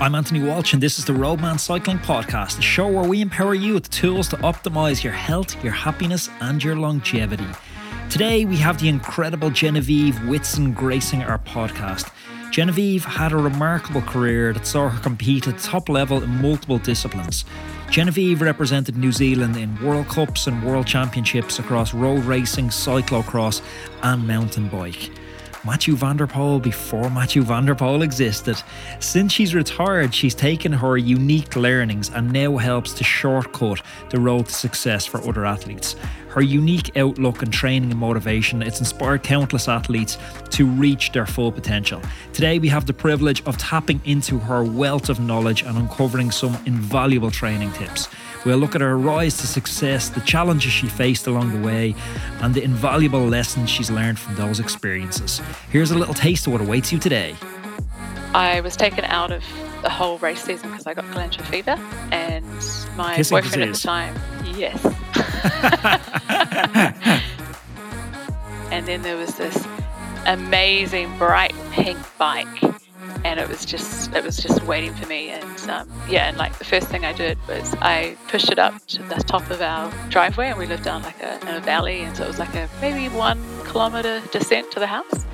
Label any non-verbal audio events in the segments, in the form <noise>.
I'm Anthony Walsh, and this is the Roadman Cycling Podcast, a show where we empower you with the tools to optimize your health, your happiness, and your longevity. Today, we have the incredible Genevieve Whitson gracing our podcast. Genevieve had a remarkable career that saw her compete at top level in multiple disciplines. Genevieve represented New Zealand in World Cups and World Championships across road racing, cyclocross, and mountain bike. Mathieu van der Poel before Mathieu van der Poel existed. Since she's retired, she's taken her unique learnings and now helps to shortcut the road to success for other athletes. Her unique outlook and training and motivation, it's inspired countless athletes to reach their full potential. Today we have the privilege of tapping into her wealth of knowledge and uncovering some invaluable training tips. We'll look at her rise to success, the challenges she faced along the way, and the invaluable lessons she's learned from those experiences. Here's a little taste of what awaits you today. I was taken out of the whole race season because I got glandular fever, and my Kissing boyfriend disease. at the time, yes. <laughs> <laughs> and then there was this amazing bright pink bike, and it was just it was just waiting for me. And um, yeah, and like the first thing I did was I pushed it up to the top of our driveway, and we lived down like a, in a valley, and so it was like a maybe one kilometer descent to the house.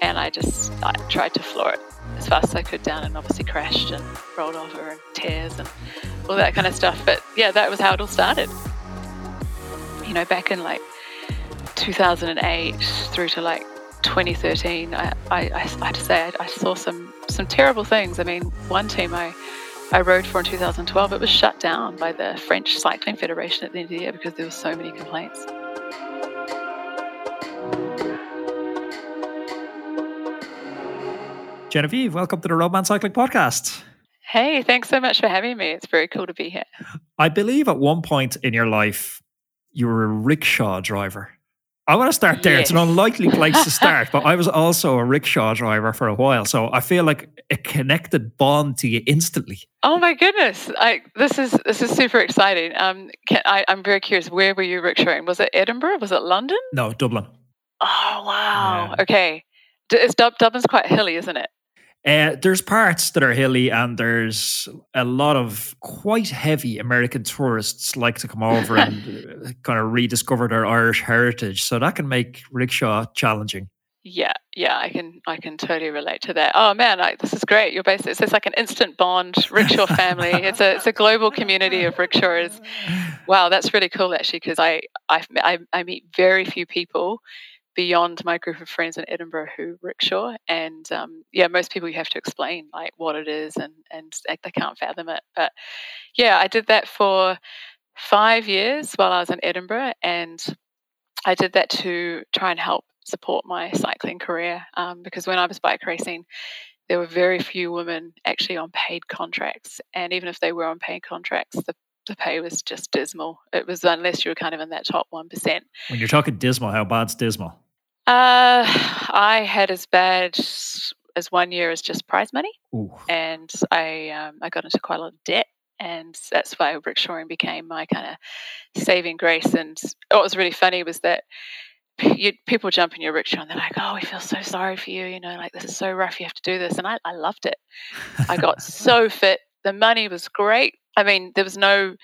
And I just I tried to floor it as fast as I could down, and obviously crashed and rolled over and tears and all that kind of stuff. But yeah, that was how it all started. You know, back in like 2008 through to like 2013, I, I, I, have to say I, I saw some some terrible things. I mean, one team I I rode for in 2012, it was shut down by the French Cycling Federation at the end of the year because there were so many complaints. Genevieve, welcome to the Roadman Cycling Podcast. Hey, thanks so much for having me. It's very cool to be here. I believe at one point in your life, you were a rickshaw driver. I want to start there. It's an unlikely place to start, but I <laughs> was also a rickshaw driver for a while. So I feel like a connected bond to you instantly. Oh my goodness! I, this is this is super exciting. Um, can, I, I'm very curious. Where were you rickshawing? Was it Edinburgh? Was it London? No, Dublin. Oh wow! Yeah. Okay, D- it's Dub- Dublin's quite hilly, isn't it? Uh, there's parts that are hilly, and there's a lot of quite heavy American tourists like to come over and <laughs> uh, kind of rediscover their Irish heritage. So that can make rickshaw challenging. Yeah, yeah, I can I can totally relate to that. Oh man, I, this is great. You're basically it's just like an instant bond rickshaw family. it's a it's a global community of rickshaws. Wow, that's really cool actually because I I've, I I meet very few people beyond my group of friends in Edinburgh who rickshaw, and um, yeah, most people you have to explain like what it is and and they can't fathom it. But yeah, I did that for five years while I was in Edinburgh, and I did that to try and help support my cycling career um, because when I was bike racing, there were very few women actually on paid contracts, and even if they were on paid contracts, the the pay was just dismal. It was unless you were kind of in that top one percent. When you're talking dismal, how bad's dismal? Uh, I had as bad as one year as just prize money, Ooh. and I um, I got into quite a lot of debt, and that's why rickshawing became my kind of saving grace. And what was really funny was that you, people jump in your rickshaw and they're like, "Oh, we feel so sorry for you," you know, like this is so rough. You have to do this, and I, I loved it. I got <laughs> so fit. The money was great. I mean, there was no.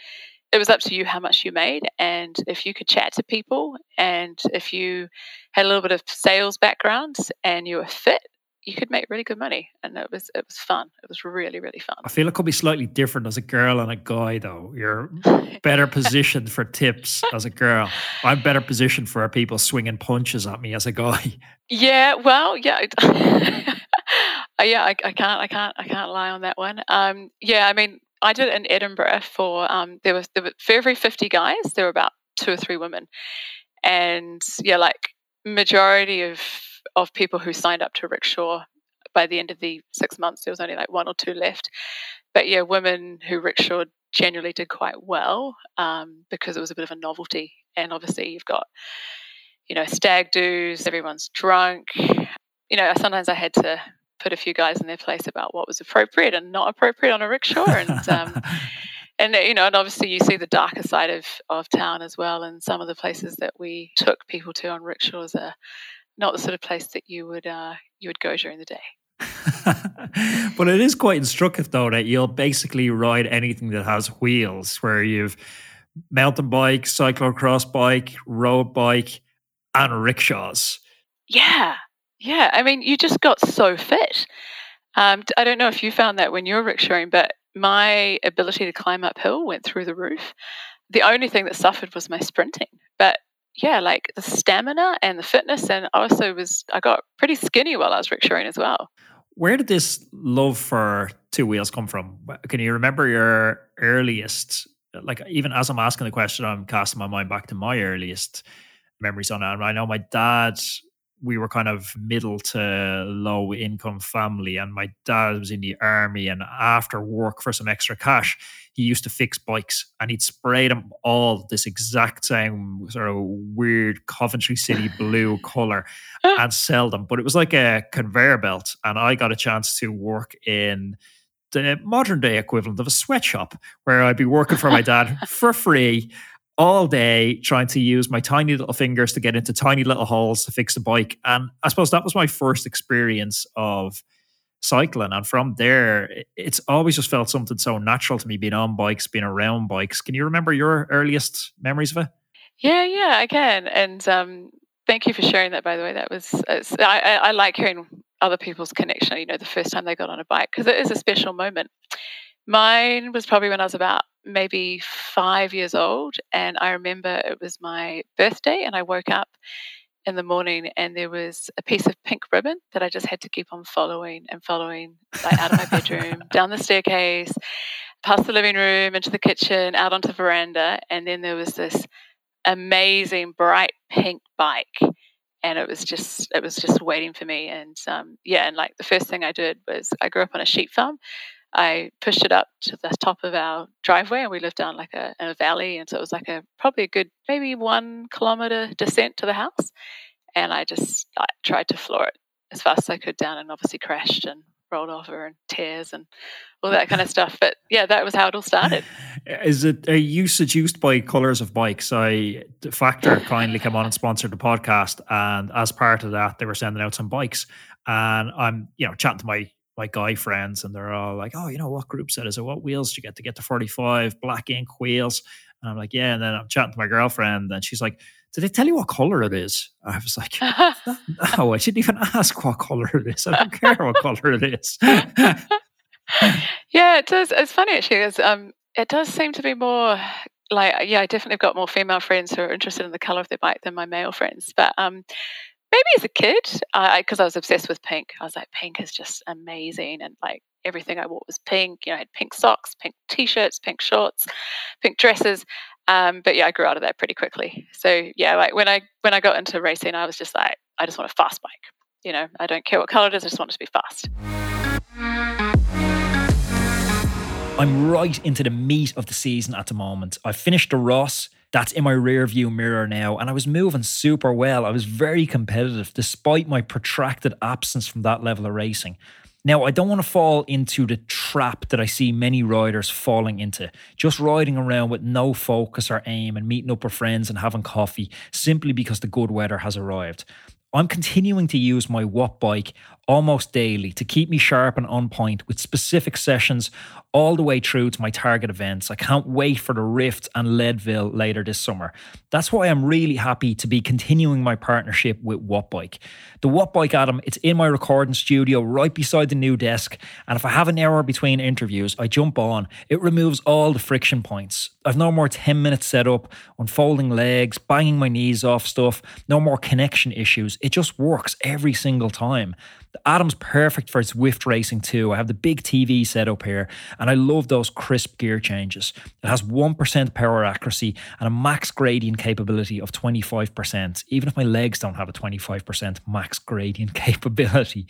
It was up to you how much you made, and if you could chat to people, and if you had a little bit of sales background, and you were fit, you could make really good money, and it was it was fun. It was really really fun. I feel it could be slightly different as a girl and a guy, though. You're <laughs> better positioned for tips as a girl. I'm better positioned for people swinging punches at me as a guy. Yeah, well, yeah, <laughs> Uh, yeah. I, I can't, I can't, I can't lie on that one. Um, yeah, I mean, I did it in Edinburgh for um, there was there were for every fifty guys, there were about two or three women, and yeah, like majority of of people who signed up to rickshaw by the end of the six months, there was only like one or two left. But yeah, women who rickshawed generally did quite well um, because it was a bit of a novelty, and obviously you've got you know stag do's, everyone's drunk. You know, sometimes I had to put a few guys in their place about what was appropriate and not appropriate on a rickshaw, and <laughs> um, and you know, and obviously you see the darker side of of town as well. And some of the places that we took people to on rickshaws are not the sort of place that you would uh, you would go during the day. <laughs> but it is quite instructive though that you'll basically ride anything that has wheels, where you've mountain bike, cyclocross bike, road bike, and rickshaws. Yeah, yeah. I mean, you just got so fit. Um, I don't know if you found that when you were rickshawing, but my ability to climb uphill went through the roof. The only thing that suffered was my sprinting. But yeah, like the stamina and the fitness, and also was I got pretty skinny while I was rickshawing as well. Where did this love for two wheels come from? Can you remember your earliest? Like even as I'm asking the question, I'm casting my mind back to my earliest memories on it. And I know my dad we were kind of middle to low income family and my dad was in the army and after work for some extra cash he used to fix bikes and he'd spray them all this exact same sort of weird coventry city <laughs> blue color and sell them. But it was like a conveyor belt and i got a chance to work in the modern day equivalent of a sweatshop where i'd be working for my dad <laughs> for free all day trying to use my tiny little fingers to get into tiny little holes to fix the bike. And I suppose that was my first experience of cycling. And from there, it's always just felt something so natural to me being on bikes, being around bikes. Can you remember your earliest memories of it? Yeah, yeah, I can. And um, thank you for sharing that, by the way. That was, I, I, I like hearing other people's connection, you know, the first time they got on a bike, because it is a special moment. Mine was probably when I was about maybe five years old. And I remember it was my birthday, and I woke up in the morning and there was a piece of pink ribbon that I just had to keep on following and following like out of my bedroom, <laughs> down the staircase, past the living room, into the kitchen, out onto the veranda. And then there was this amazing bright pink bike and it was just it was just waiting for me and um, yeah and like the first thing i did was i grew up on a sheep farm I pushed it up to the top of our driveway, and we lived down like a, a valley, and so it was like a probably a good maybe one kilometer descent to the house, and I just I tried to floor it as fast as I could down, and obviously crashed and rolled over and tears and all that kind of stuff. But yeah, that was how it all started. <laughs> Is it are you seduced by colors of bikes? I Factor <laughs> kindly came on and sponsored the podcast, and as part of that, they were sending out some bikes, and I'm you know chatting to my my guy friends, and they're all like, "Oh, you know what group set is it? What wheels do you get to get to forty five Black Inc wheels?" And I'm like, "Yeah." And then I'm chatting to my girlfriend, and she's like, "Did they tell you what color it is?" I was like, <laughs> "No, I shouldn't even ask what color it is. I don't care what color it is." yeah, it does. It's funny actually. It's, um, it does seem to be more like yeah, I definitely got more female friends who are interested in the color of their bike than my male friends. But um, maybe as a kid, because I, I, was obsessed with pink. I was like, pink is just amazing, and like everything I wore was pink. You know, I had pink socks, pink t-shirts, pink shorts, pink dresses. Um, but yeah, I grew out of that pretty quickly. So yeah, like when I when I got into racing, I was just like, I just want a fast bike. You know, I don't care what color it is. I just want it to be fast. I'm right into the meat of the season at the moment. I've finished the Rás. That's in my rear view mirror now. And I was moving super well. I was very competitive despite my protracted absence from that level of racing. Now, I don't want to fall into the trap that I see many riders falling into, just riding around with no focus or aim and meeting up with friends and having coffee simply because the good weather has arrived. I'm continuing to use my Wattbike almost daily to keep me sharp and on point with specific sessions all the way through to my target events. I can't wait for the Rift and Leadville later this summer. That's why I'm really happy to be continuing my partnership with Wattbike. The Wattbike, Atom, it's in my recording studio right beside the new desk. And if I have an hour between interviews, I jump on. It removes all the friction points. I've no more 10 minutes set up, unfolding legs, banging my knees off stuff, no more connection issues. It just works every single time. The Atom's perfect for Zwift racing too. I have the big TV set up here, and I love those crisp gear changes. It has 1% power accuracy and a max gradient capability of 25%, even if my legs don't have a 25% max gradient <laughs> capability.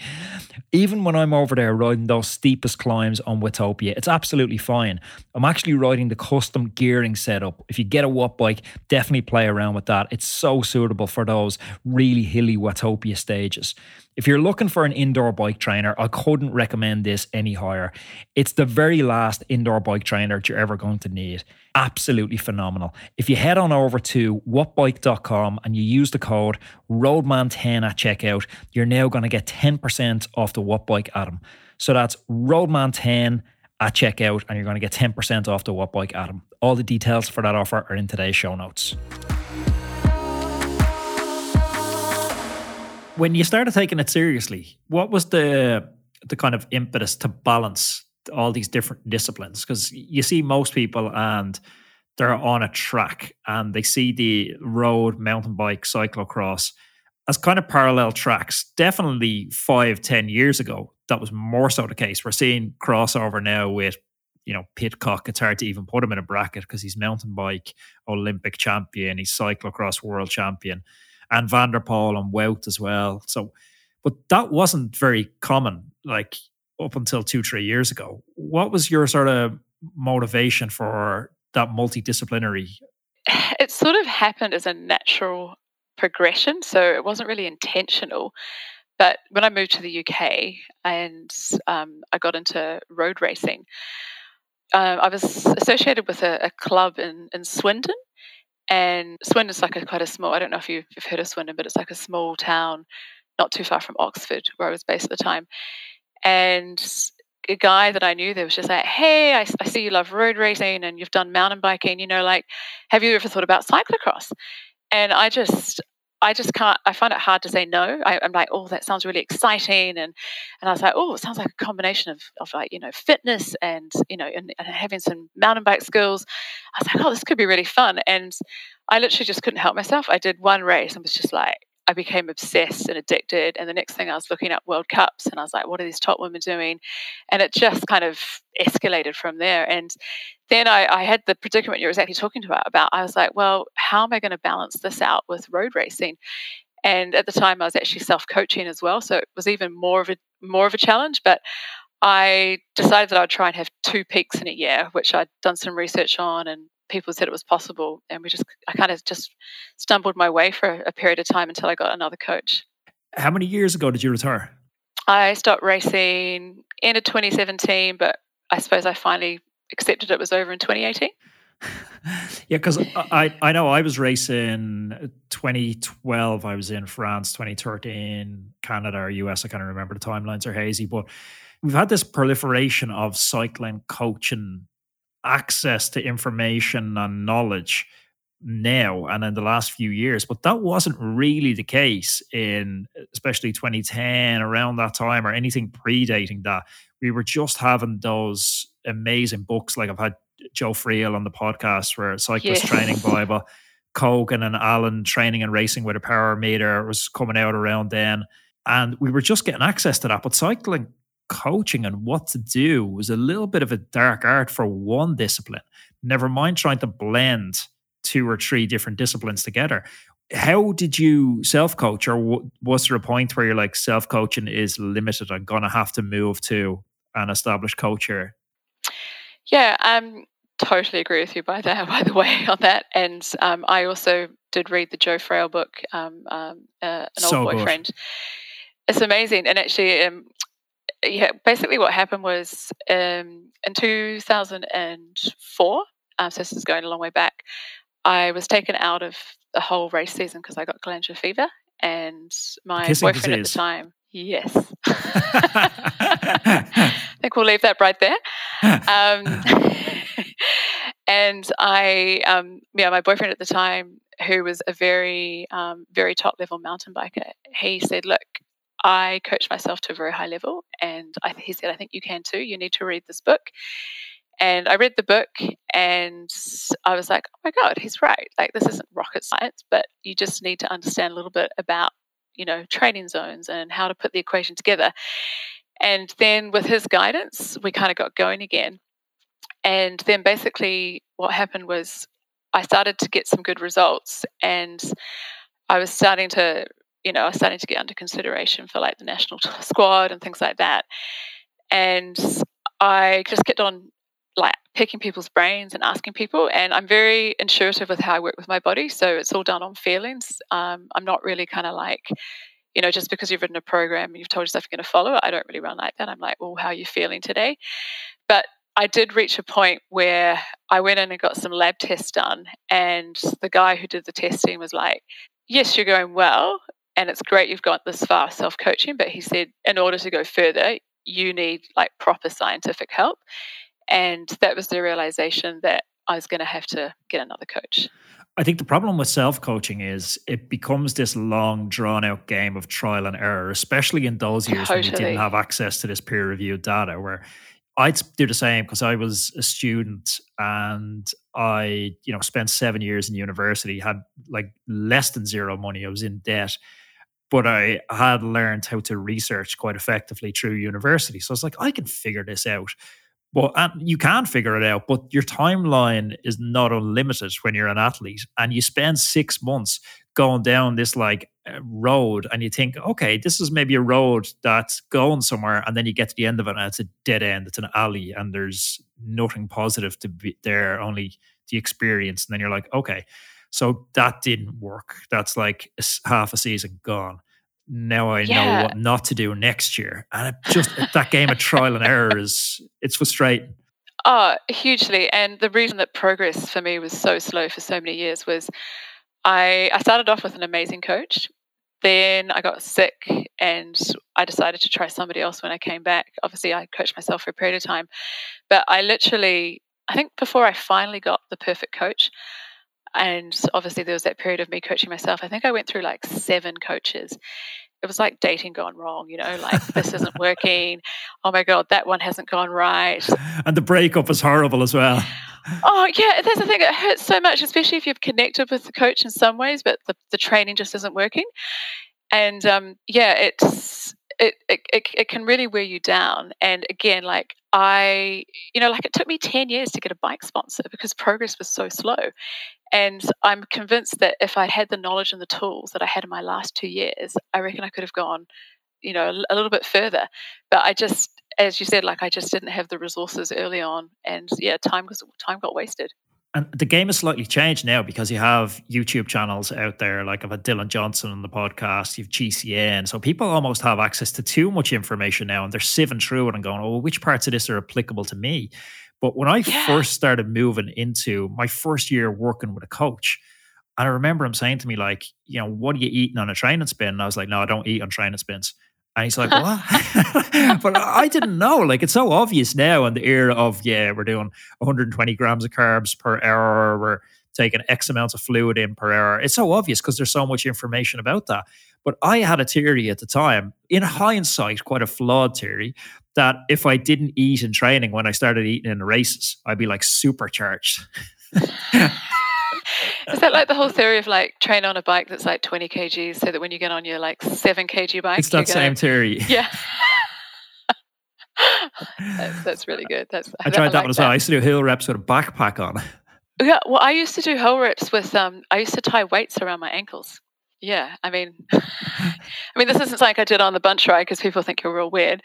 Even when I'm over there riding those steepest climbs on Watopia, it's absolutely fine. I'm actually riding the custom gearing setup. If you get a Watt bike, definitely play around with that. It's so suitable for those really hilly Watopia stages. If you're looking for an indoor bike trainer, I couldn't recommend this any higher. It's the very last indoor bike trainer that you're ever going to need. Absolutely phenomenal. If you head on over to wattbike.com and you use the code Roadman10 at checkout, you're now going to get 10% off the Wattbike Atom. So that's Roadman10 at checkout, and you're going to get 10% off the Wattbike Atom. All the details for that offer are in today's show notes. When you started taking it seriously, what was the the kind of impetus to balance all these different disciplines? Because you see most people and they're on a track and they see the road, mountain bike, cyclocross as kind of parallel tracks. Definitely five, ten years ago, that was more so the case. We're seeing crossover now with, you know, Pidcock. It's hard to even put him in a bracket because he's mountain bike Olympic champion, he's cyclocross world champion, and Van der Poel and Wout as well. So, but that wasn't very common, like up until two, three years ago. What was your sort of motivation for that multidisciplinary? <sighs> It sort of happened as a natural progression. So it wasn't really intentional. But when I moved to the UK and um, I got into road racing, uh, I was associated with a, a, club in, in Swindon. And Swindon's like a quite a small, I don't know if you've, heard of Swindon, but it's like a small town not too far from Oxford, where I was based at the time. And a guy that I knew there was just like, hey, I, I, see you love road racing and you've done mountain biking. You know, like, have you ever thought about cyclocross? And I just, I just can't. I find it hard to say no. I, am like, oh, that sounds really exciting, and and I was like, oh, it sounds like a combination of of like you know fitness and you know and, and having some mountain bike skills. I was like, oh, this could be really fun, and I literally just couldn't help myself. I did one race and was just like, I became obsessed and addicted. And the next thing I was looking at World Cups and I was like, what are these top women doing? And it just kind of escalated from there. And then I, I had the predicament you're exactly talking about, about. I was like, well, how am I going to balance this out with road racing? And at the time, I was actually self-coaching as well, so it was even more of a more of a challenge. But I decided that I'd try and have two peaks in a year, which I'd done some research on and people said it was possible, and we just I kind of just stumbled my way for a period of time until I got another coach. How many years ago did you retire? I stopped racing end of 2017, but I suppose I finally accepted it was over in 2018. <laughs> yeah, because I I know I was racing uh, 2012. I was in France 2013, Canada or US. I can't remember the timelines are hazy, but we've had this proliferation of cycling coaching access to information and knowledge now and in the last few years but that wasn't really the case in especially 2010 around that time or anything predating that we were just having those amazing books like i've had joe friel on the podcast where cyclist yes. training bible <laughs> Coggan and Allen training and racing with a power meter was coming out around then and we were just getting access to that but cycling coaching and what to do was a little bit of a dark art for one discipline. Never mind trying to blend two or three different disciplines together. How did you self coach, or was there a point where you're like, self coaching is limited? I'm going to have to move to an established coach here? Yeah, um, totally agree with you by that. By the way, on that, and um, I also did read the Joe Friel book, um, um uh, an old so boyfriend. Good. It's amazing, and actually, um, yeah, basically what happened was um, in 2004, um, so this is going a long way back, I was taken out of the whole race season because I got glandular fever, and my Kissing boyfriend disease. at the time, <laughs> yes, I think we'll leave that right there. Um, <laughs> and I, um, yeah, my boyfriend at the time, who was a very, um, very top level mountain biker, he said, "Look, I coached myself to a very high level, and I, he said, I think you can too. You need to read this book. And I read the book and I was like, oh my God, he's right. Like, this isn't rocket science, but you just need to understand a little bit about, you know, training zones and how to put the equation together. And then with his guidance, we kind of got going again. And then basically, what happened was I started to get some good results and I was starting to you know, are starting to get under consideration for like the national <laughs> squad and things like that. And I just kept on like picking people's brains and asking people. And I'm very intuitive with how I work with my body. So it's all done on feelings. Um, I'm not really kind of like, you know, just because you've written a program and you've told yourself you're going to follow it, I don't really run like that. I'm like, well, how are you feeling today? But I did reach a point where I went in and got some lab tests done, and the guy who did the testing was like, yes, you're going well, and it's great you've got this far self coaching, but he said, in order to go further, you need like proper scientific help. And that was the realization that I was going to have to get another coach. I think the problem with self coaching is it becomes this long, drawn out game of trial and error, especially in those years totally. when you didn't have access to this peer reviewed data. Where I'd do the same because I was a student and I, you know, spent seven years in university, had like less than zero money. I was in debt, but I had learned how to research quite effectively through university. So I was like, I can figure this out. But and you can figure it out, but your timeline is not unlimited when you're an athlete, and you spend six months going down this like uh, road and you think, okay, this is maybe a road that's going somewhere, and then you get to the end of it and it's a dead end, it's an alley, and there's nothing positive to be there, only the experience. And then you're like, okay, so that didn't work. That's like half a season gone. Now I yeah. know what not to do next year, and it just that game of trial and error is it's frustrating. Oh, hugely. And the reason that progress for me was so slow for so many years was I, I started off with an amazing coach. Then I got sick and I decided to try somebody else when I came back. Obviously, I coached myself for a period of time, but I literally, I think before I finally got the perfect coach, and obviously there was that period of me coaching myself, I think I went through like seven coaches it was like dating gone wrong, you know, like this isn't <laughs> working. Oh my God, that one hasn't gone right. And the breakup was horrible as well. Oh, yeah, that's the thing. It hurts so much, especially if you've connected with the coach in some ways, but the, the training just isn't working. And um, yeah, it's it, it, it, can really wear you down. And again, like I, you know, like it took me 10 years to get a bike sponsor because progress was so slow. And I'm convinced that if I had the knowledge and the tools that I had in my last two years, I reckon I could have gone, you know, a little bit further. But I just, as you said, like I just didn't have the resources early on, and yeah, time was time got wasted. And the game has slightly changed now because you have YouTube channels out there, like I've had Dylan Johnson on the podcast, you've GCN. So people almost have access to too much information now and they're sieving through it and going, oh, which parts of this are applicable to me? But when I yeah. first started moving into my first year working with a coach, and I remember him saying to me, like, you know, what are you eating on a training spin? And I was like, no, I don't eat on training spins. And he's like, what? <laughs> but I didn't know. Like, it's so obvious now in the era of, yeah, we're doing 120 grams of carbs per hour. We're taking X amounts of fluid in per hour. It's so obvious because there's so much information about that. But I had a theory at the time, in hindsight, quite a flawed theory, that if I didn't eat in training when I started eating in races, I'd be like supercharged. <laughs> Is that like the whole theory of like train on a bike that's like 20 kgs so that when you get on your like 7 kg bike? It's that gonna, same theory. <laughs> Yeah. that's, that's, really good. That's I tried I that like one as well. I used to do hill reps with a backpack on. Yeah, well, I used to do hill reps with um. I used to tie weights around my ankles. Yeah, I mean, <laughs> I mean, this isn't like I did on the bunch ride because people think you're real weird.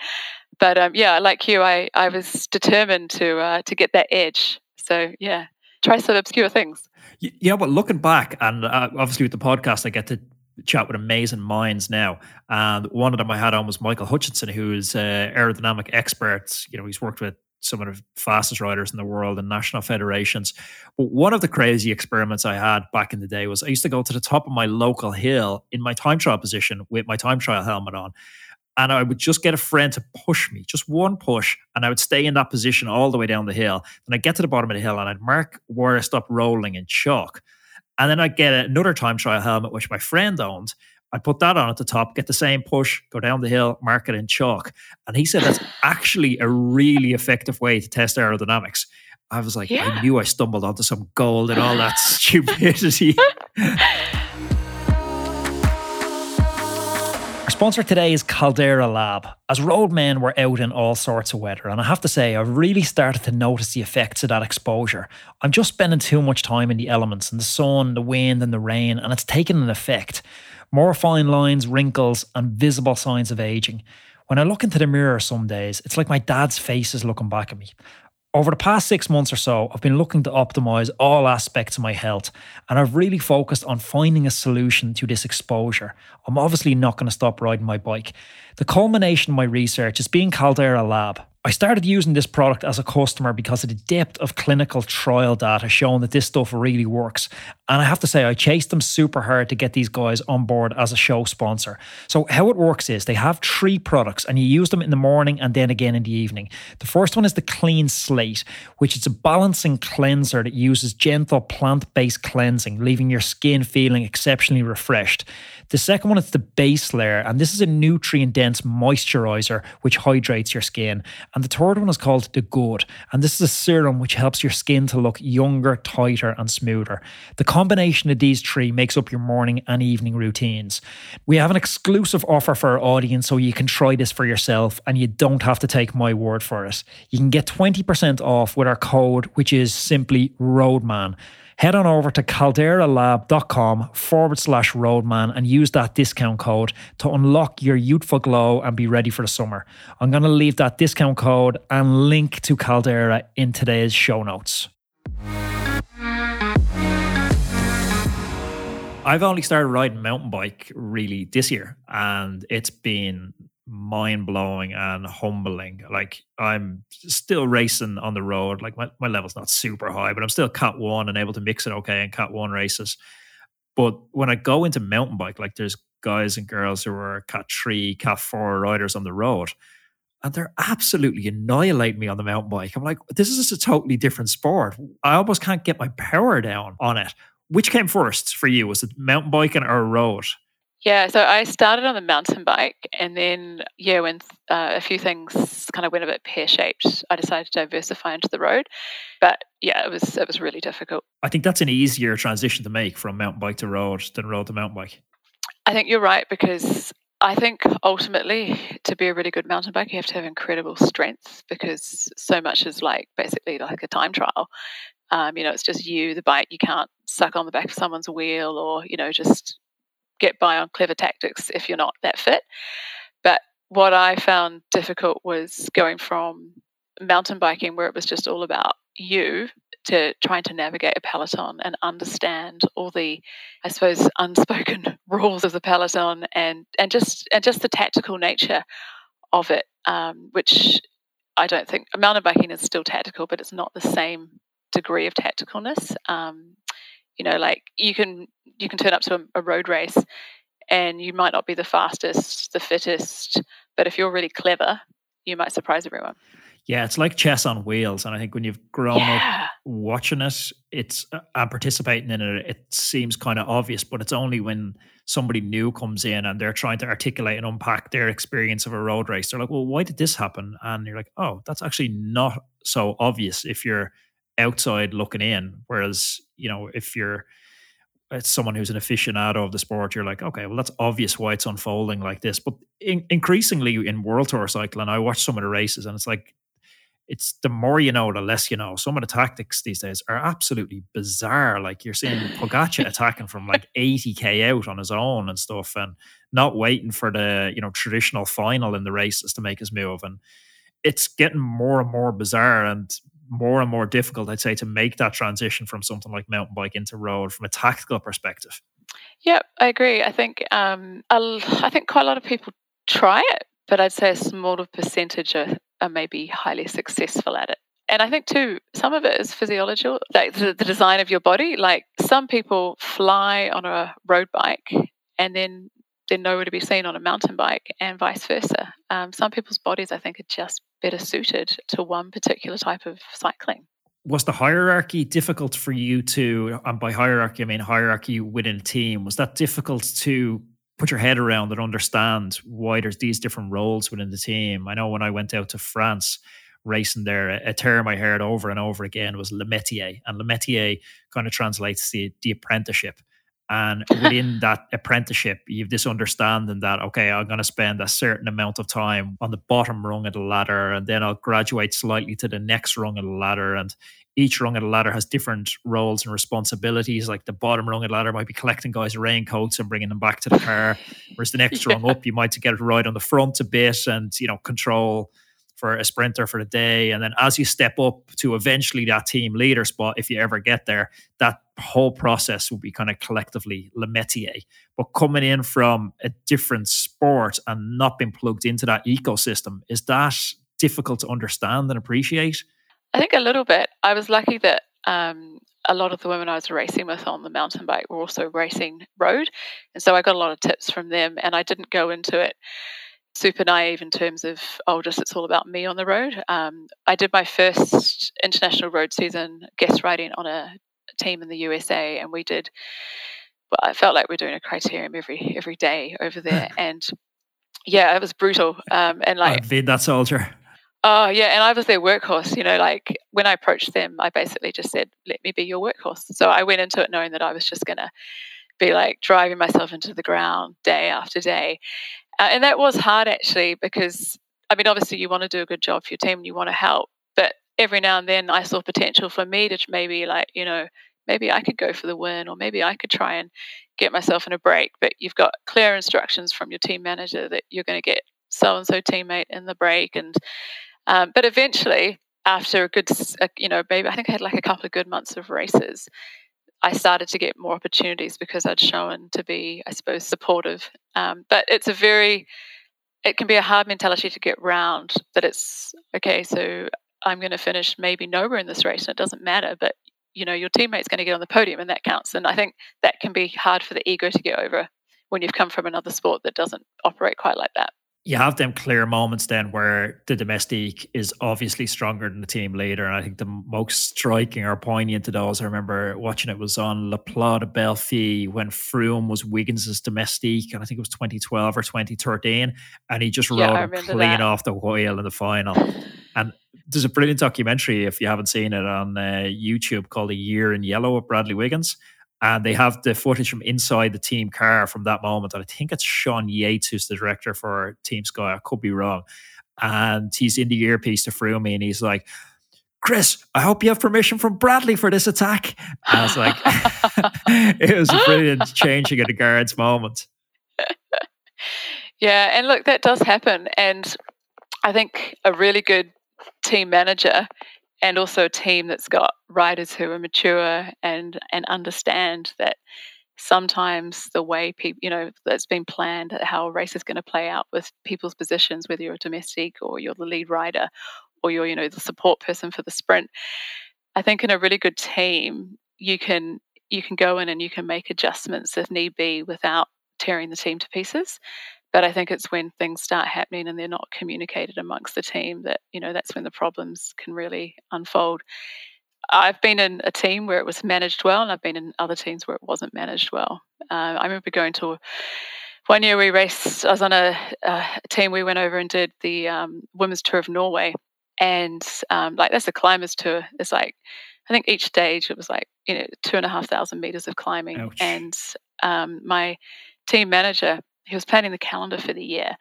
But um, yeah, like you, I I was determined to uh, to get that edge. So yeah, try some obscure things. Yeah, but looking back, and uh, obviously with the podcast, I get to chat with amazing minds now. And one of them I had on was Michael Hutchinson, who is an aerodynamic expert. You know, he's worked with some of the fastest riders in the world and national federations. But one of the crazy experiments I had back in the day was I used to go to the top of my local hill in my time trial position with my time trial helmet on. And I would just get a friend to push me, just one push, and I would stay in that position all the way down the hill. Then I'd get to the bottom of the hill and I'd mark where I stopped rolling in chalk. And then I'd get another time trial helmet, which my friend owned, I'd put that on at the top, get the same push, go down the hill, mark it in chalk. And he said that's <sighs> actually a really effective way to test aerodynamics. I was like, yeah. I knew I stumbled onto some gold and all that <laughs> stupidity. <laughs> Our sponsor today is Caldera Lab. As roadmen, we're out in all sorts of weather, and I have to say, I've really started to notice the effects of that exposure. I'm just spending too much time in the elements, in the sun, the wind, and the rain, and it's taken an effect more fine lines, wrinkles, and visible signs of aging. When I look into the mirror some days, it's like my dad's face is looking back at me. Over the past six months or so, I've been looking to optimize all aspects of my health, and I've really focused on finding a solution to this exposure. I'm obviously not going to stop riding my bike. The culmination of my research is being Caldera Lab, I started using this product as a customer because of the depth of clinical trial data showing that this stuff really works. And I have to say, I chased them super hard to get these guys on board as a show sponsor. So, how it works is they have three products and you use them in the morning and then again in the evening. The first one is the Clean Slate, which is a balancing cleanser that uses gentle plant based cleansing, leaving your skin feeling exceptionally refreshed. The second one is the base layer, and this is a nutrient dense moisturizer which hydrates your skin. And the third one is called the Good, and this is a serum which helps your skin to look younger, tighter, and smoother. The combination of these three makes up your morning and evening routines. We have an exclusive offer for our audience, so you can try this for yourself and you don't have to take my word for it. You can get 20% off with our code, which is simply Roadman head on over to calderalab.com forward slash roadman and use that discount code to unlock your youthful glow and be ready for the summer. I'm going to leave that discount code and link to Caldera in today's show notes. I've only started riding mountain bike really this year, and it's been mind blowing and humbling. Like I'm still racing on the road. Like my, my level's not super high, but I'm still cat one and able to mix it okay in cat one races. But when I go into mountain bike, like there's guys and girls who are cat three, cat four riders on the road. And they're absolutely annihilate me on the mountain bike. I'm like, this is a totally different sport. I almost can't get my power down on it. Which came first for you? Was it mountain biking or road? Yeah, so I started on the mountain bike, and then yeah, when uh, a few things kind of went a bit pear shaped, I decided to diversify into the road. But yeah, it was it was really difficult. I think that's an easier transition to make from mountain bike to road than road to mountain bike. I think you're right because I think ultimately to be a really good mountain bike, you have to have incredible strength because so much is like basically like a time trial. Um, you know, it's just you, the bike. You can't suck on the back of someone's wheel or you know just get by on clever tactics if you're not that fit. But what I found difficult was going from mountain biking, where it was just all about you, to trying to navigate a peloton and understand all the, I suppose, <laughs> unspoken <laughs> rules of the peloton and and just and just the tactical nature of it, um, which I don't think mountain biking is still tactical, but it's not the same degree of tacticalness. Um, you know like you can you can turn up to a, a road race and you might not be the fastest the fittest but if you're really clever you might surprise everyone yeah, it's like chess on wheels, and I think when you've grown yeah. up watching it, it's uh, and participating in it, it seems kind of obvious. But it's only when somebody new comes in and they're trying to articulate and unpack their experience of a road race, they're like, "Well, why did this happen?" And you're like, "Oh, that's actually not so obvious if you're outside looking in. Whereas, you know, if you're it's someone who's an aficionado of the sport, you're like, okay, well, that's obvious why it's unfolding like this. But in, increasingly in World Tour cycling, I watch some of the races and it's like, it's the more you know, the less you know. Some of the tactics these days are absolutely bizarre. Like you're seeing Pogacar <laughs> attacking from like 80k out on his own and stuff, and not waiting for the you know traditional final in the races to make his move. And it's getting more and more bizarre. And more and more difficult, I'd say, to make that transition from something like mountain bike into road from a tactical perspective. Yeah, I agree. I think um, I think quite a lot of people try it, but I'd say a smaller percentage are, are maybe highly successful at it. And I think too, some of it is physiological, like the, the design of your body. Like some people fly on a road bike and then they're nowhere to be seen on a mountain bike, and vice versa. Um, some people's bodies, I think, are just better suited to one particular type of cycling. Was the hierarchy difficult for you to, and by hierarchy, I mean hierarchy within a team, was that difficult to put your head around and understand why there's these different roles within the team? I know when I went out to France, racing there, a term I heard over and over again was le métier. And le métier kind of translates the, the apprenticeship. And within <laughs> that apprenticeship, you've this understanding that, okay, I'm going to spend a certain amount of time on the bottom rung of the ladder, and then I'll graduate slightly to the next rung of the ladder. And each rung of the ladder has different roles and responsibilities. Like the bottom rung of the ladder might be collecting guys' raincoats and bringing them back to the car, whereas the <laughs> next yeah. rung up, you might get it right on the front a bit and, you know, control for a sprinter for the day. And then as you step up to eventually that team leader spot, if you ever get there, that whole process will be kind of collectively Le Métier. But coming in from a different sport and not being plugged into that ecosystem, is that difficult to understand and appreciate? I think a little bit. I was lucky that um, a lot of the women I was racing with on the mountain bike were also racing road. And so I got a lot of tips from them, and I didn't go into it super naive in terms of, oh, just it's all about me on the road. Um, I did my first international road season guest riding on a team in the USA, and we did. Well, I felt like we are doing a criterium every every day over <laughs> there, and yeah, it was brutal. Um, and like, been that soldier. Oh yeah, and I was their workhorse. You know, like when I approached them, I basically just said, "Let me be your workhorse." So I went into it knowing that I was just gonna be like driving myself into the ground day after day, uh, and that was hard actually because I mean, obviously you want to do a good job for your team and you want to help, every now and then I saw potential for me to maybe like you know maybe I could go for the win or maybe I could try and get myself in a break. But you've got clear instructions from your team manager that you're going to get so and so teammate in the break and um, but eventually, after a good, you know, maybe I think I had like a couple of good months of races, I started to get more opportunities because I'd shown to be, I suppose, supportive. Um, but it's a very, it can be a hard mentality to get round that it's okay, so I'm going to finish maybe nowhere in this race and it doesn't matter, but you know, your teammate's going to get on the podium and that counts. And I think that can be hard for the ego to get over when you've come from another sport that doesn't operate quite like that you have them clear moments then where the domestique is obviously stronger than the team leader. And I think the most striking or poignant to those, I remember watching it was on Le Plat de Belleville when Froome was Wiggins's domestique, and I think it was 2012 or 2013. And he just yeah, rode clean that. off the wheel in the final. And there's a brilliant documentary, if you haven't seen it, on uh, YouTube called A Year in Yellow with Bradley Wiggins and they have the footage from inside the team car from that moment. And I think it's Sean Yates who's the director for Team Sky. I could be wrong. And he's in the earpiece to Froome and he's like, Chris, I hope you have permission from Bradley for this attack. And I was like, <laughs> it was a brilliant <laughs> changing of the guards moment. <laughs> Yeah, and look, that does happen. And I think a really good team manager and also a team that's got riders who are mature and and understand that sometimes the way people you know that's been planned how a race is going to play out with people's positions whether you're a domestique or you're the lead rider or you're you know the support person for the sprint i think in a really good team you can you can go in and you can make adjustments if need be without tearing the team to pieces but I think it's when things start happening and they're not communicated amongst the team that, you know, that's when the problems can really unfold. I've been in a team where it was managed well, and I've been in other teams where it wasn't managed well. Uh, I remember going to one year we raced, I was on a, a team, we went over and did the um, Women's Tour of Norway. And um, like that's a climbers tour. It's like, I think each stage it was like, you know, two and a half thousand meters of climbing. Ouch. And um, my team manager he was planning the calendar for the year,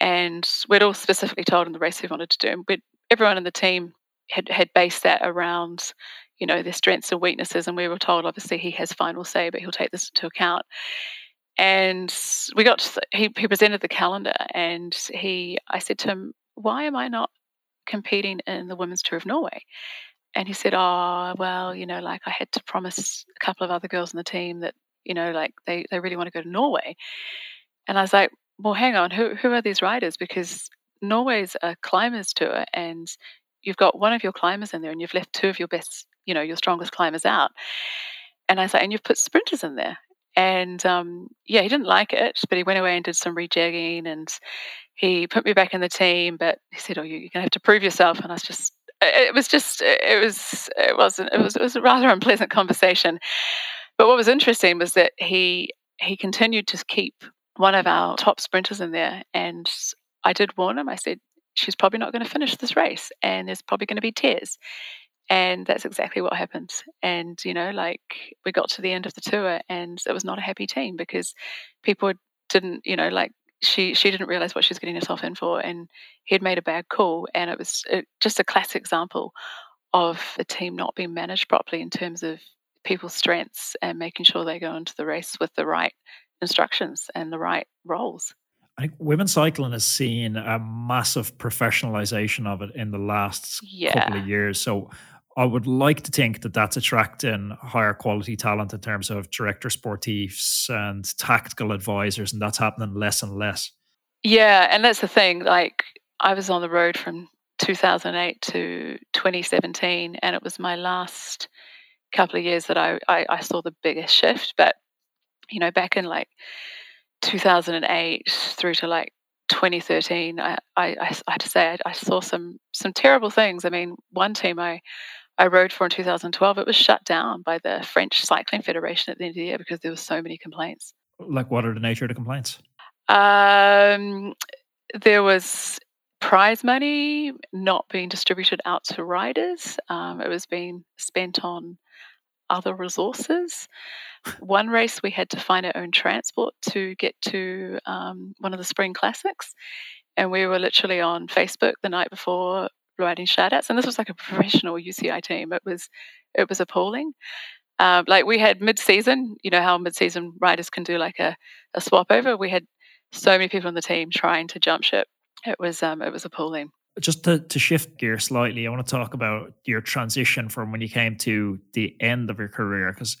and we'd all specifically told him the race we wanted to do, we'd, everyone in the team had had based that around, you know, their strengths and weaknesses, and we were told obviously he has final say, but he'll take this into account. And we got he he presented the calendar, and he I said to him, why am I not competing in the women's tour of Norway? And he said, Oh, well, you know, like I had to promise a couple of other girls in the team that, you know, like they, they really want to go to Norway. And I was like, well, hang on, who, who are these riders? Because Norway's a climbers tour and you've got one of your climbers in there and you've left two of your best, you know, your strongest climbers out. And I was like, and you've put sprinters in there. And um, yeah, he didn't like it, but he went away and did some rejigging and he put me back in the team. But he said, oh, you're going to have to prove yourself. And I was just, it was just, it was, it wasn't, it was, it was a rather <laughs> unpleasant conversation. But what was interesting was that he, he continued to keep one of our top sprinters in there, and I did warn him. I said, she's probably not going to finish this race, and there's probably going to be tears. And that's exactly what happened. And, you know, like we got to the end of the tour, and it was not a happy team because people didn't, you know, like she she didn't realize what she was getting herself in for, and he had made a bad call. And it was just a classic example of the team not being managed properly in terms of people's strengths and making sure they go into the race with the right instructions and the right roles. I think women's cycling has seen a massive professionalization of it in the last yeah. couple of years. So I would like to think that that's attracting higher quality talent in terms of director sportifs and tactical advisors, and that's happening less and less. Yeah, and that's the thing. Like, I was on the road from 2008 to 2017, and it was my last couple of years that I, I, I saw the biggest shift. But, you know, back in like 2008 through to like 2013, I, I, I have to say I, I, saw some some terrible things. I mean, one team I I rode for in 2012, it was shut down by the French Cycling Federation at the end of the year because there were so many complaints. Like, what are the nature of the complaints? Um, there was prize money not being distributed out to riders. Um, it was being spent on other resources. One race, we had to find our own transport to get to um, one of the spring classics. And we were literally on Facebook the night before writing shout outs. And this was like a professional UCI team. It was it was appalling. Um, like we had mid season, you know how mid season riders can do like a, a swap over. We had so many people on the team trying to jump ship. It was um, it was appalling. Just to, to shift gear slightly, I want to talk about your transition from when you came to the end of your career because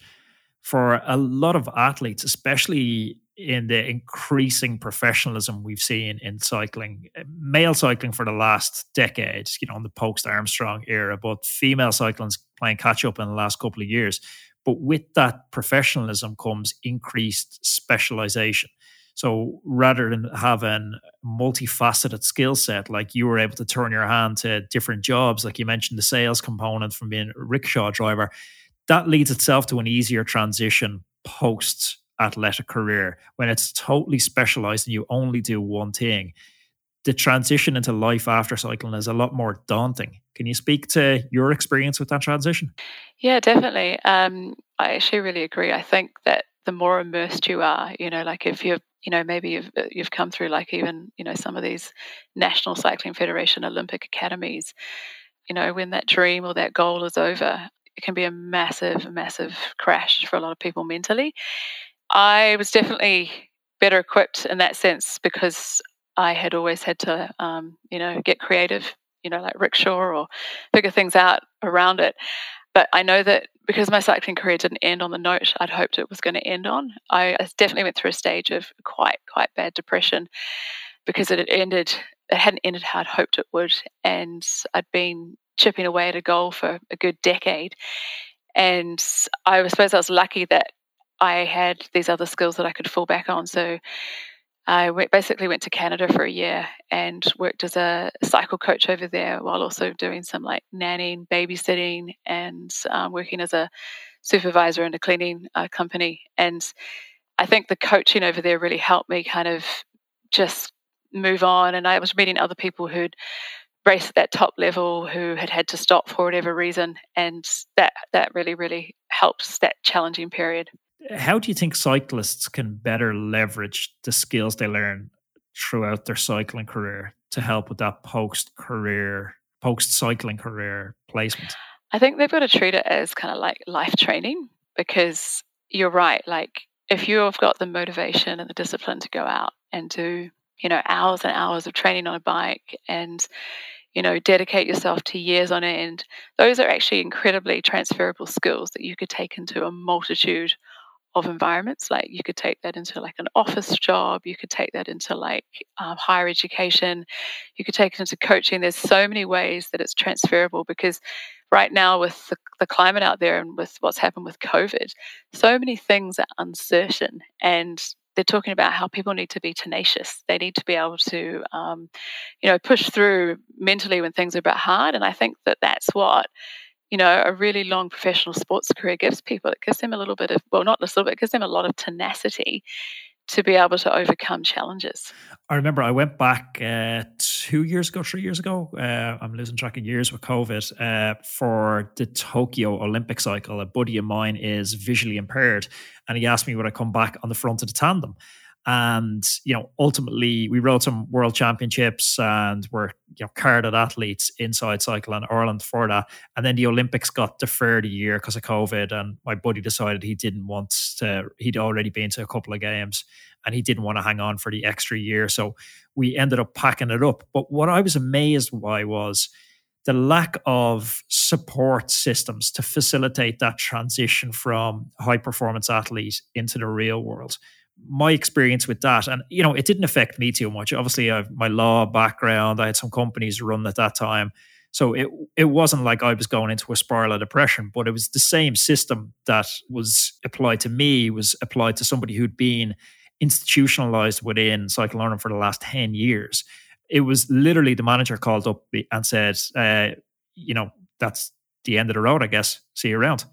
for a lot of athletes, especially in the increasing professionalism we've seen in cycling, eh, male cycling for the last decade, you know, in the post Armstrong era, but female cycling's playing catch up in the last couple of years. But with that professionalism comes increased specialization. So rather than having multifaceted skill set, like you were able to turn your hand to different jobs, like you mentioned the sales component from being a rickshaw driver, that leads itself to an easier transition post athletic career when it's totally specialized and you only do one thing. The transition into life after cycling is a lot more daunting. Can you speak to your experience with that transition? Yeah definitely. Um, i actually really agree. I think that the more immersed you are you know like if you've you know maybe you've uh, you've come through like even you know some of these national cycling federation olympic academies you know when that dream or that goal is over it can be a massive massive crash for a lot of people mentally I was definitely better equipped in that sense because I had always had to, um, you know, get creative, you know, like rickshaw or figure things out around it. But I know that because my cycling career didn't end on the note I'd hoped it was going to end on, I, I definitely went through a stage of quite, quite bad depression because it had ended, it hadn't ended how I'd hoped it would. And I'd been chipping away at a goal for a good decade. And I suppose I was lucky that I had these other skills that I could fall back on. So I went, basically went to Canada for a year and worked as a cycle coach over there while also doing some like nannying, babysitting, and um, working as a supervisor in a cleaning uh, company. And I think the coaching over there really helped me kind of just move on. And I was meeting other people who'd raced at that top level who had had to stop for whatever reason, and that that really really helps that challenging period how do you think cyclists can better leverage the skills they learn throughout their cycling career to help with that post career, post cycling career placement? I think they've got to treat it as kind of like life training because you're right. Like, if you've got the motivation and the discipline to go out and do, you know, hours and hours of training on a bike and, you know, dedicate yourself to years on end, those are actually incredibly transferable skills that you could take into a multitude of environments. Like you could take that into like an office job, you could take that into like um, higher education, you could take it into coaching. There's so many ways that it's transferable because right now with the, the climate out there and with what's happened with COVID, so many things are uncertain and they're talking about how people need to be tenacious. They need to be able to, um, you know, push through mentally when things are a bit hard. And I think that that's what you know, a really long professional sports career gives people, it gives them a little bit of, well, not a little bit, it gives them a lot of tenacity to be able to overcome challenges. I remember I went back uh, two years ago, three years ago. Uh, I'm losing track of years with COVID uh, for the Tokyo Olympic cycle. A buddy of mine is visually impaired, and he asked me would I come back on the front of the tandem. And you know, ultimately, we rode some world championships and were you know carded athletes inside cycling Ireland for that. And then the Olympics got deferred a year because of COVID. And my buddy decided he didn't want to. He'd already been to a couple of games, and he didn't want to hang on for the extra year. So we ended up packing it up. But what I was amazed by was the lack of support systems to facilitate that transition from high performance athlete into the real world my experience with that, and you know, it didn't affect me too much. Obviously, I have my law background. I had some companies run at that time, so it it wasn't like I was going into a spiral of depression. But it was the same system that was applied to me was applied to somebody who'd been institutionalized within Cycling Ireland for the last ten years. It was literally the manager called up and said, uh, "You know, that's the end of the road. I guess. See you around."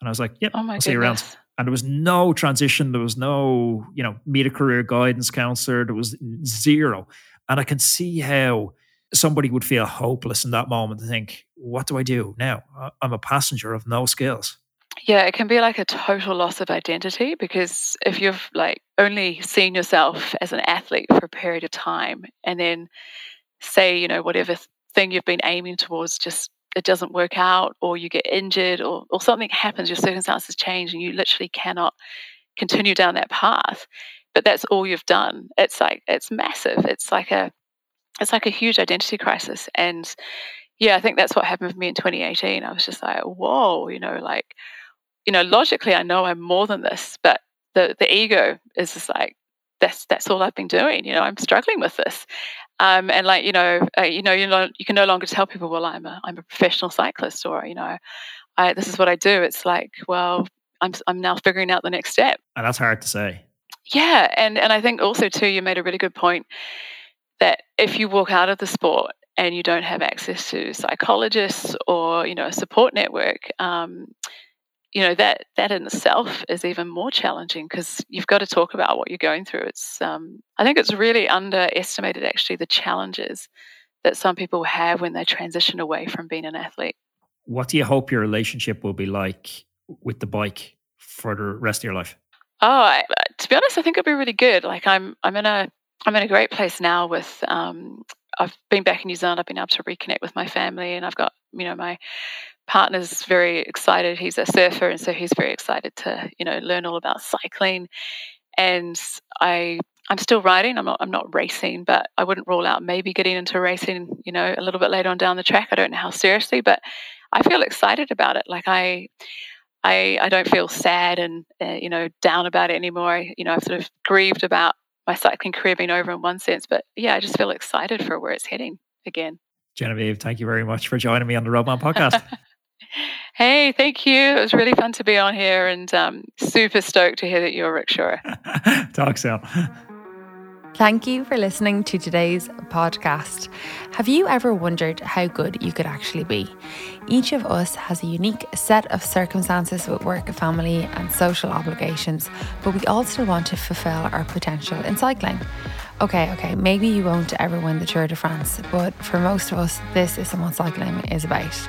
And I was like, "Yep, oh my I'll see you around." And there was no transition there was no you know meet a career guidance counselor there was zero. And i can see how somebody would feel hopeless in that moment and think what do i do now? I'm a passenger of no skills. Yeah it can be like a total loss of identity because if you've like only seen yourself as an athlete for a period of time and then say you know whatever thing you've been aiming towards just it doesn't work out or you get injured or, or something happens, your circumstances change and you literally cannot continue down that path. But that's all you've done. It's like it's massive. It's like a it's like a huge identity crisis. And yeah, I think that's what happened for me in 2018. I was just like, whoa, you know, like, you know, logically I know I'm more than this, but the the ego is just like, that's that's all I've been doing. You know, I'm struggling with this. Um, and like you know, uh, you know, you you can no longer tell people, well, I'm a I'm a professional cyclist, or you know, I, this is what I do. It's like, well, I'm I'm now figuring out the next step. And that's hard to say. Yeah, and and I think also too, you made a really good point that if you walk out of the sport and you don't have access to psychologists or you know a support network, um, you know that that in itself is even more challenging because you've got to talk about what you're going through. It's um, i think it's really underestimated actually the challenges that some people have when they transition away from being an athlete. What do you hope your relationship will be like with the bike for the rest of your life? Oh I, to be honest i think it'll be really good. Like i'm i'm in a i'm in a great place now with um, I've been back in New Zealand. I've been able to reconnect with my family, and I've got you know my partner's very excited. He's a surfer, and so he's very excited to you know learn all about cycling. And I I'm still riding. I'm not I'm not racing, but I wouldn't rule out maybe getting into racing. You know, a little bit later on down the track. I don't know how seriously, but I feel excited about it. Like I. I, I don't feel sad and uh, you know down about it anymore. I, you know I've sort of grieved about my cycling career being over in one sense, but yeah, I just feel excited for where it's heading again. Genevieve, thank you very much for joining me on the Roadman podcast. <laughs> Hey, thank you. It was really fun to be on here and um, super stoked to hear that you're rickshaw. <laughs> Talk soon. Thank you for listening to today's podcast. Have you ever wondered how good you could actually be? Each of us has a unique set of circumstances with work, family, and social obligations, but we all still want to fulfill our potential in cycling. Okay, okay, maybe you won't ever win the Tour de France, but for most of us, this is what cycling is about.